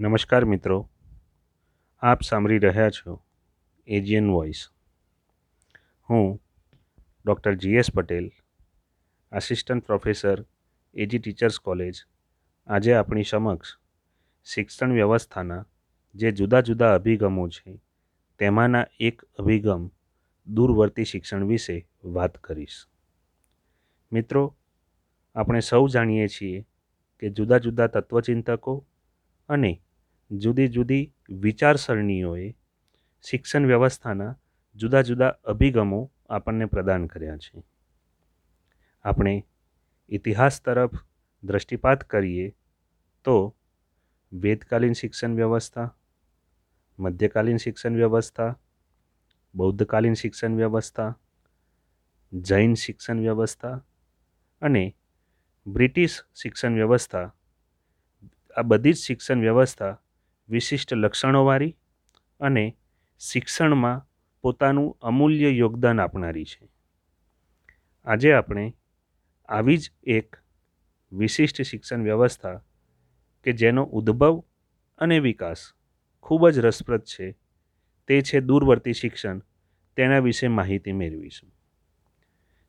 નમસ્કાર મિત્રો. આપ સાંભળી રહ્યા છો એજિયન વોઇસ. હું doctor GS Patel, assistant professor, AG teachers college, આજે આપણી સમક્ષ શિક્ષણ વ્યવસ્થાના જે જુદા જુદા અભિગમો છે, તેમાંના એક અભિગમ દૂરવર્તી શિક્ષણ વિશે વાત કરીશ. મિત્રો, આપણે સૌ જાણીએ છીએ કે જુદા જુદા તત્વચિંતકો અને જુદી જુદી વિચારસરણીઓએ શિક્ષણ વ્યવસ્થાના જુદા જુદા અભિગમો આપણને પ્રદાન કર્યા છે. આપણે ઇતિહાસ તરફ દૃષ્ટિપાત કરીએ તો વેદકાલીન શિક્ષણ વ્યવસ્થા, મધ્યકાલીન શિક્ષણ વ્યવસ્થા, બૌદ્ધકાલીન શિક્ષણ વ્યવસ્થા, જૈન શિક્ષણ વ્યવસ્થા અને બ્રિટિશ શિક્ષણ વ્યવસ્થા. આ બધી જ શિક્ષણ વ્યવસ્થા વિશિષ્ટ લક્ષણોવાળી અને શિક્ષણમાં પોતાનું અમૂલ્ય યોગદાન આપનારી છે. આજે આપણે આવી જ એક વિશિષ્ટ શિક્ષણ વ્યવસ્થા કે જેનો ઉદ્ભવ અને વિકાસ ખૂબ જ રસપ્રદ છે, તે છે દૂરવર્તી શિક્ષણ, તેના વિશે માહિતી મેળવીશું.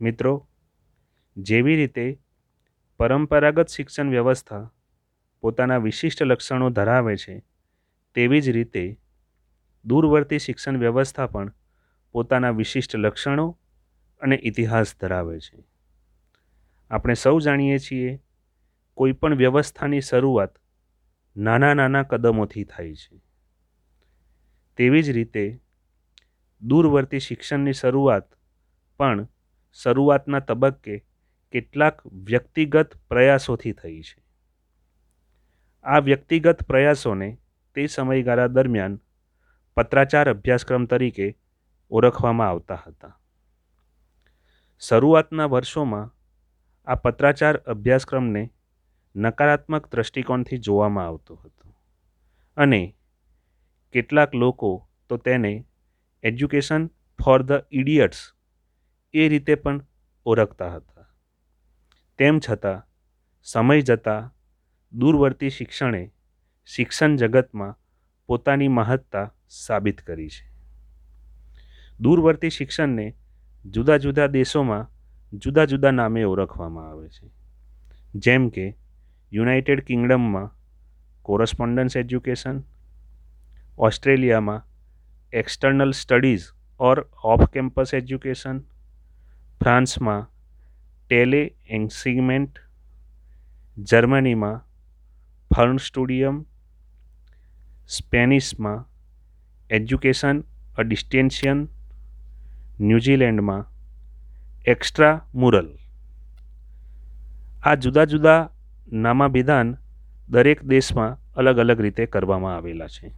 મિત્રો, જેવી રીતે પરંપરાગત શિક્ષણ વ્યવસ્થા પોતાના વિશિષ્ટ લક્ષણો ધરાવે છે તેવી જ રીતે દૂરવર્તી શિક્ષણ વ્યવસ્થા પણ પોતાના વિશિષ્ટ લક્ષણો અને ઇતિહાસ ધરાવે છે. આપણે સૌ જાણીએ છીએ કોઈ પણ વ્યવસ્થાની શરૂઆત નાના નાના કદમોથી થાય છે. તેવી જ રીતે દૂરવર્તી શિક્ષણની શરૂઆત પણ શરૂઆતના તબક્કે કેટલાક વ્યક્તિગત પ્રયાસોથી થઈ છે. આ વ્યક્તિગત પ્રયાસોને તે સમયગાળા દરમિયાન પત્રાચાર અભ્યાસક્રમ તરીકે ઓળખવામાં આવતા હતા. શરૂઆતના વર્ષોમાં આ પત્રાચાર અભ્યાસક્રમને નકારાત્મક દૃષ્ટિકોણથી જોવામાં આવતો હતો અને કેટલાક લોકો તો તેને એજ્યુકેશન ફોર ધ ઇડિયટ્સ એ રીતે પણ ઓળખતા હતા. તેમ છતાં સમય જતાં દૂરવર્તી શિક્ષણે શિક્ષણ જગતમાં પોતાની મહત્તા સાબિત કરી છે. દૂરવર્તી શિક્ષણને જુદા જુદા દેશોમાં જુદા જુદા નામે ઓળખવામાં આવે છે. જેમ કે યુનાઇટેડ કિંગડમમાં કોરસ્પોન્ડન્સ એજ્યુકેશન, ઓસ્ટ્રેલિયામાં external studies or off campus education, ફ્રાન્સમાં ટેલે એન્સિગમેન્ટ જર્મનીમાં ફર્ન સ્ટુડિયમ સ્પેનિશમાં એજ્યુકેશન અ ડિસ્ટેન્શિયન ન્યૂઝીલેન્ડમાં એક્સ્ટ્રા મુરલ. આ જુદા જુદા નામાભિધાન દરેક દેશમાં અલગ અલગ રીતે કરવામાં આવેલા છે.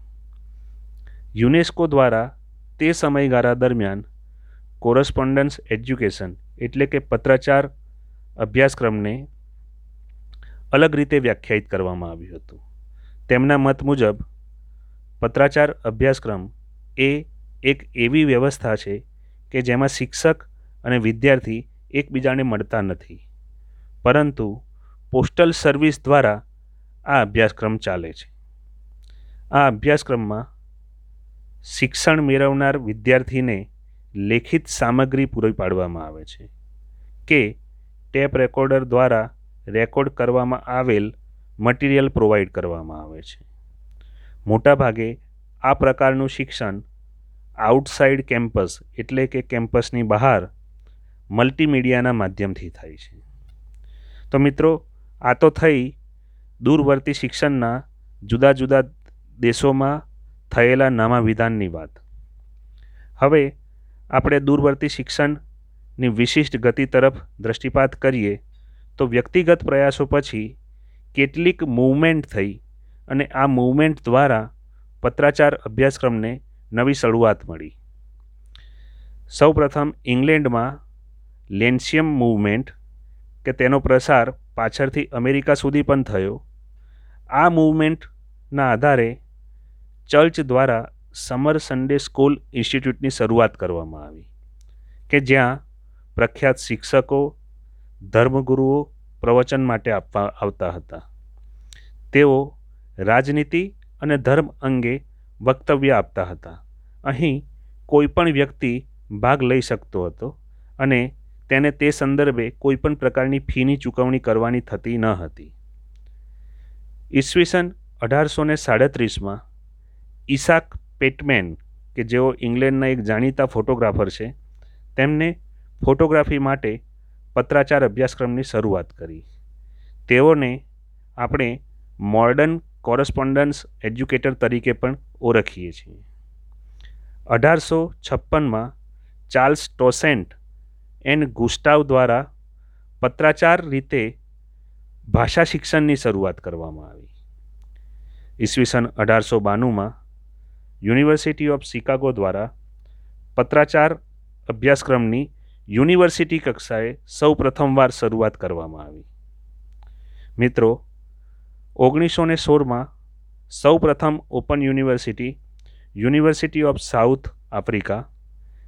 યુનેસ્કો દ્વારા તે સમયગાળા દરમિયાન કોરસ્પોન્ડન્સ એજ્યુકેશન એટલે કે પત્રાચાર અભ્યાસક્રમને અલગ રીતે વ્યાખ્યાયિત કરવામાં આવ્યું હતું. તેમના મત મુજબ પત્રાચાર અભ્યાસક્રમ એ એક એવી વ્યવસ્થા છે કે જેમાં શિક્ષક અને વિદ્યાર્થી એકબીજાને મળતા નથી. પરંતુ પોસ્ટલ સર્વિસ દ્વારા આ અભ્યાસક્રમ ચાલે છે. આ અભ્યાસક્રમમાં શિક્ષણ મેળવનાર વિદ્યાર્થીને લેખિત સામગ્રી પૂરી પાડવામાં આવે છે કે ટેપ રેકોર્ડર દ્વારા રેકોર્ડ કરવામાં આવેલ મટીરિયલ પ્રોવાઈડ કરવામાં આવે છે. મોટાભાગે આ પ્રકારનું શિક્ષણ આઉટસાઇડ કેમ્પસ એટલે કે કેમ્પસની બહાર મલ્ટીમીડિયાના માધ્યમથી થાય છે. તો મિત્રો, આ તો થઈ દૂરવર્તી શિક્ષણના જુદા જુદા દેશોમાં થયેલા નામા વિધાનની વાત. હવે આપણે દૂરવર્તી શિક્ષણની વિશિષ્ટ ગતિ તરફ દૃષ્ટિપાત કરીએ તો વ્યક્તિગત પ્રયાસો પછી કેટલીક મૂવમેન્ટ થઈ અને આ મૂવમેન્ટ દ્વારા પત્રાચાર અભ્યાસક્રમને નવી શરૂઆત મળી. સૌપ્રથમ ઇંગ્લેન્ડમાં લેન્સિયમ મૂવમેન્ટ કે તેનો પ્રસાર પાછળથી અમેરિકા સુધી પણ થયો. આ મૂવમેન્ટના આધારે ચર્ચ દ્વારા સમર સન્ડે સ્કૂલ ઇન્સ્ટિટ્યૂટની શરૂઆત કરવામાં આવી કે જ્યાં પ્રખ્યાત શિક્ષકો, ધર્મગુરુઓ પ્રવચન માટે આપવા આવતા હતા. તેઓ રાજનીતિ અને ધર્મ અંગે વક્તવ્ય આપતા હતા. અહીં કોઈ પણ વ્યક્તિ ભાગ લઈ શકતો હતો અને તેને તે સંદર્ભે કોઈપણ પ્રકારની ફીની ચૂકવણી કરવાની થતી ન હતી. ઈસવીસન અઢારસો ને સાડત્રીસમાં ઈસાક પેટમેન, કે જેઓ ઇંગ્લેન્ડના એક જાણીતા ફોટોગ્રાફર છે, તેમને ફોટોગ્રાફી માટે પત્રાચાર અભ્યાસક્રમની શરૂઆત કરી. તેઓને આપણે મોર્ડન કોરસ્પોન્ડન્સ એજ્યુકેટર તરીકે પણ ઓળખીએ છીએ. અઢારસો છપ્પનમાં ચાર્લ્સ ટોસેન્ટ એન્ડ ગુસ્ટાવ દ્વારા પત્રાચાર રીતે ભાષા શિક્ષણની શરૂઆત કરવામાં આવી. ઈસવીસન અઢારસો બાણુંમાં યુનિવર્સિટી ઓફ શિકાગો દ્વારા પત્રાચાર અભ્યાસક્રમની યુનિવર્સિટી કક્ષાએ સૌ પ્રથમવાર શરૂઆત કરવામાં આવી. મિત્રો ઓગણીસો ને સોળમાં સૌ પ્રથમ open university university of South Africa,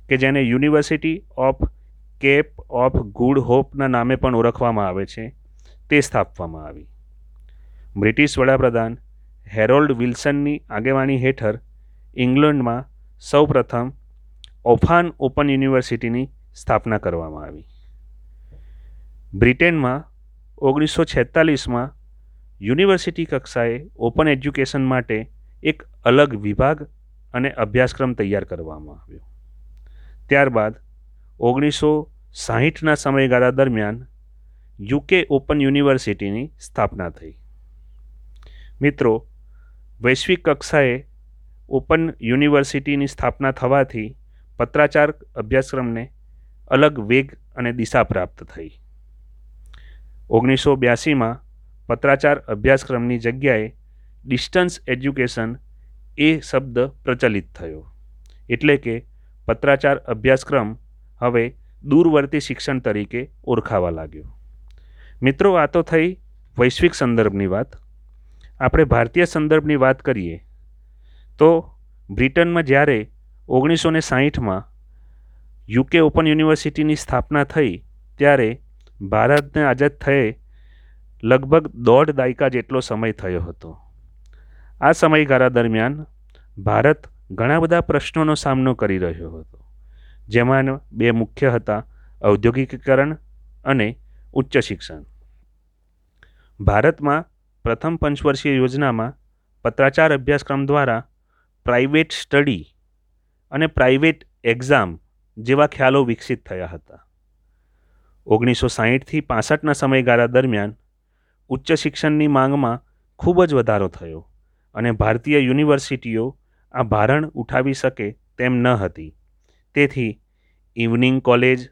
કે જેને university of Cape of Good હોપના નામે પણ ઓળખવામાં આવે છે, તે સ્થાપવામાં આવી. બ્રિટિશ વડાપ્રધાન હેરોલ્ડ વિલ્સનની આગેવાની હેઠળ ઇંગ્લેન્ડમાં સૌપ્રથમ ઓફાન ઓપન યુનિવર્સિટીની સ્થાપના કરવામાં આવી. બ્રિટેનમાં ઓગણીસો છેતાલીસમાં યુનિવર્સિટી કક્ષાએ ઓપન એજ્યુકેશન માટે એક અલગ વિભાગ અને અભ્યાસક્રમ તૈયાર કરવામાં આવ્યો. ત્યારબાદ ઓગણીસો સાહીઠના સમયગાળા દરમિયાન યુકે ઓપન યુનિવર્સિટીની સ્થાપના થઈ. મિત્રો, વૈશ્વિક કક્ષાએ ઓપન યુનિવર્સિટીની સ્થાપના થવાથી પત્રાચાર અભ્યાસક્રમને અલગ વેગ અને દિશા પ્રાપ્ત થઈ. ઓગણીસો બ્યાસીમાં પત્રાચાર અભ્યાસક્રમની જગ્યાએ ડિસ્ટન્સ એજ્યુકેશન એ શબ્દ પ્રચલિત થયો. એટલે કે પત્રાચાર અભ્યાસક્રમ હવે દૂરવર્તી શિક્ષણ તરીકે ઓળખાવા લાગ્યો. મિત્રો, આ તો થઈ વૈશ્વિક સંદર્ભની વાત. આપણે ભારતીય સંદર્ભની વાત કરીએ, તો બ્રિટનમાં જ્યારે ઓગણીસો ને સાહીઠમાં યુકે ઓપન યુનિવર્સિટીની સ્થાપના થઈ, ત્યારે ભારતને આઝાદ થયે લગભગ દોઢ દાયકા જેટલો સમય થયો હતો. આ સમયગાળા દરમિયાન ભારત ઘણા બધા પ્રશ્નોનો સામનો કરી રહ્યો હતો, જેમાં બે મુખ્ય હતા, ઔદ્યોગિકીકરણ અને ઉચ્ચ શિક્ષણ. ભારતમાં પ્રથમ પંચવર્ષીય યોજનામાં પત્રાચાર અભ્યાસક્રમ દ્વારા પ્રાઇવેટ સ્ટડી અને પ્રાઇવેટ એક્ઝામ જેવા ખ્યાલો વિકસિત થયા હતા. ઓગણીસો સાહીઠથી પાસઠના સમયગાળા દરમિયાન ઉચ્ચ શિક્ષણની માંગમાં ખૂબ જ વધારો થયો અને ભારતીય યુનિવર્સિટીઓ આ ભારણ ઉઠાવી શકે તેમ ન હતી. તેથી ઇવનિંગ કોલેજ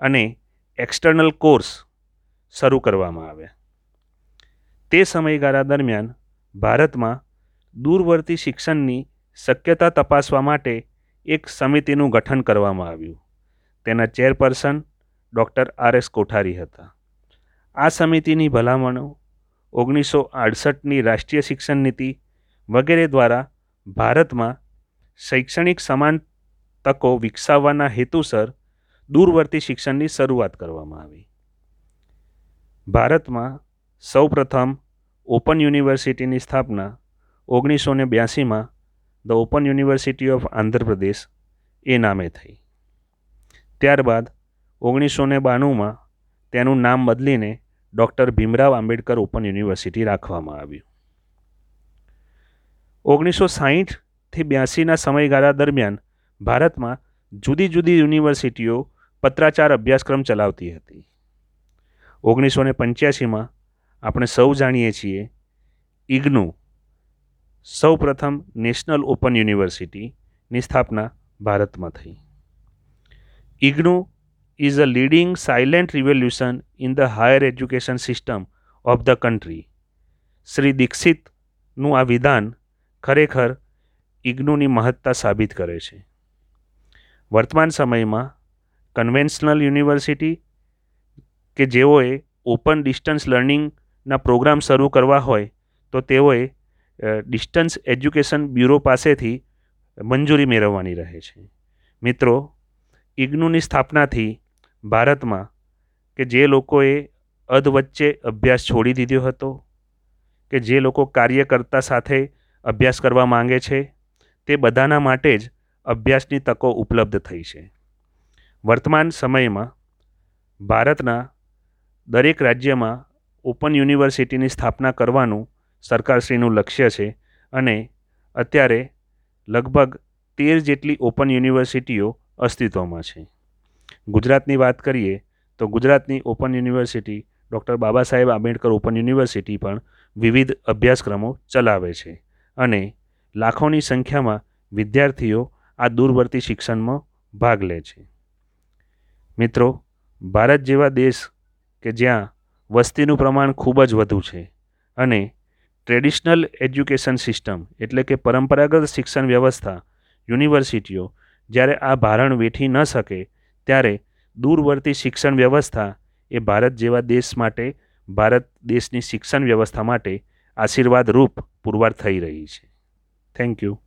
અને એક્સટર્નલ કોર્સ શરૂ કરવામાં આવ્યા. તે સમયગાળા દરમિયાન ભારતમાં દૂરવર્તી શિક્ષણની શક્યતા તપાસવા માટે એક સમિતિનું ગઠન કરવામાં આવ્યું. તેના chairperson doctor R S Kothari હતા. આ સમિતિની ભલામણો ઓગણીસો આડસઠની રાષ્ટ્રીય શિક્ષણ નીતિ વગેરે દ્વારા ભારતમાં શૈક્ષણિક સમાન તકો વિકસાવવાના હેતુસર દૂરવર્તી શિક્ષણની શરૂઆત કરવામાં આવી. ભારતમાં સૌપ્રથમ ઓપન યુનિવર્સિટીની સ્થાપના ઓગણીસો ને બ્યાસીમાં the open university of Andhra Pradesh એ નામે થઈ. ત્યારબાદ ઓગણીસો ને બાણુંમાં તેનું નામ બદલીને doctor Bhimrao Ambedkar open university રાખવામાં આવ્યું. ઓગણીસો સાહીઠથી બ્યાસીના સમયગાળા દરમિયાન ભારતમાં જુદી જુદી યુનિવર્સિટીઓ પત્રાચાર અભ્યાસક્રમ ચલાવતી હતી. ઓગણીસો ને પંચ્યાસીમાં આપણે સૌ જાણીએ છીએ ઇગ્નુ સૌ પ્રથમ નેશનલ ઓપન યુનિવર્સિટીની સ્થાપના ભારતમાં થઈ. IGNOU is a leading silent revolution in the higher education system of the country. Shri દીક્ષિતનું આ વિધાન ખરેખર ઇગ્નુની મહત્તા સાબિત કરે છે વર્તમાન સમયમાં કન્વેન્શનલ યુનિવર્સિટી કે જેઓએ ઓપન ડિસ્ટન્સ લર્નિંગના પ્રોગ્રામ શરૂ કરવા હોય તો તેઓએ ડિસ્ટન્સ એજ્યુકેશન બ્યુરો પાસેથી મંજૂરી મેળવવાની રહે છે મિત્રો, ઇગ્નુની સ્થાપનાથી ભારતમાં કે જે લોકોએ અધવચ્ચે અભ્યાસ છોડી દીધો હતો, કે જે લોકો કાર્યકર્તા સાથે અભ્યાસ કરવા માંગે છે, તે બધાના માટે જ અભ્યાસની તકો ઉપલબ્ધ થઈ છે. વર્તમાન સમયમાં ભારતના દરેક રાજ્યમાં ઓપન યુનિવર્સિટીની સ્થાપના કરવાનું સરકારશ્રીનું લક્ષ્ય છે અને અત્યારે લગભગ તેર જેટલી ઓપન યુનિવર્સિટીઓ અસ્તિત્વમાં છે. ગુજરાતની વાત કરીએ, તો ગુજરાતની open university doctor Baba Saheb Ambedkar open university પણ વિવિધ અભ્યાસક્રમો ચલાવે છે અને લાખોની સંખ્યામાં વિદ્યાર્થીઓ આ દૂરવર્તી શિક્ષણમાં ભાગ લે છે. મિત્રો, ભારત જેવા દેશ કે જ્યાં વસ્તીનું પ્રમાણ ખૂબ જ વધુ છે અને ટ્રેડિશનલ એજ્યુકેશન સિસ્ટમ એટલે કે પરંપરાગત શિક્ષણ વ્યવસ્થા યુનિવર્સિટીઓ જ્યારે આ ભારણ વેઠી ન શકે ત્યારે દૂરવર્તી શિક્ષણ વ્યવસ્થા એ ભારત જેવા દેશ માટે, ભારત દેશની શિક્ષણ વ્યવસ્થા માટે આશીર્વાદ રૂપ પુરવાર થઈ રહી છે. Thank you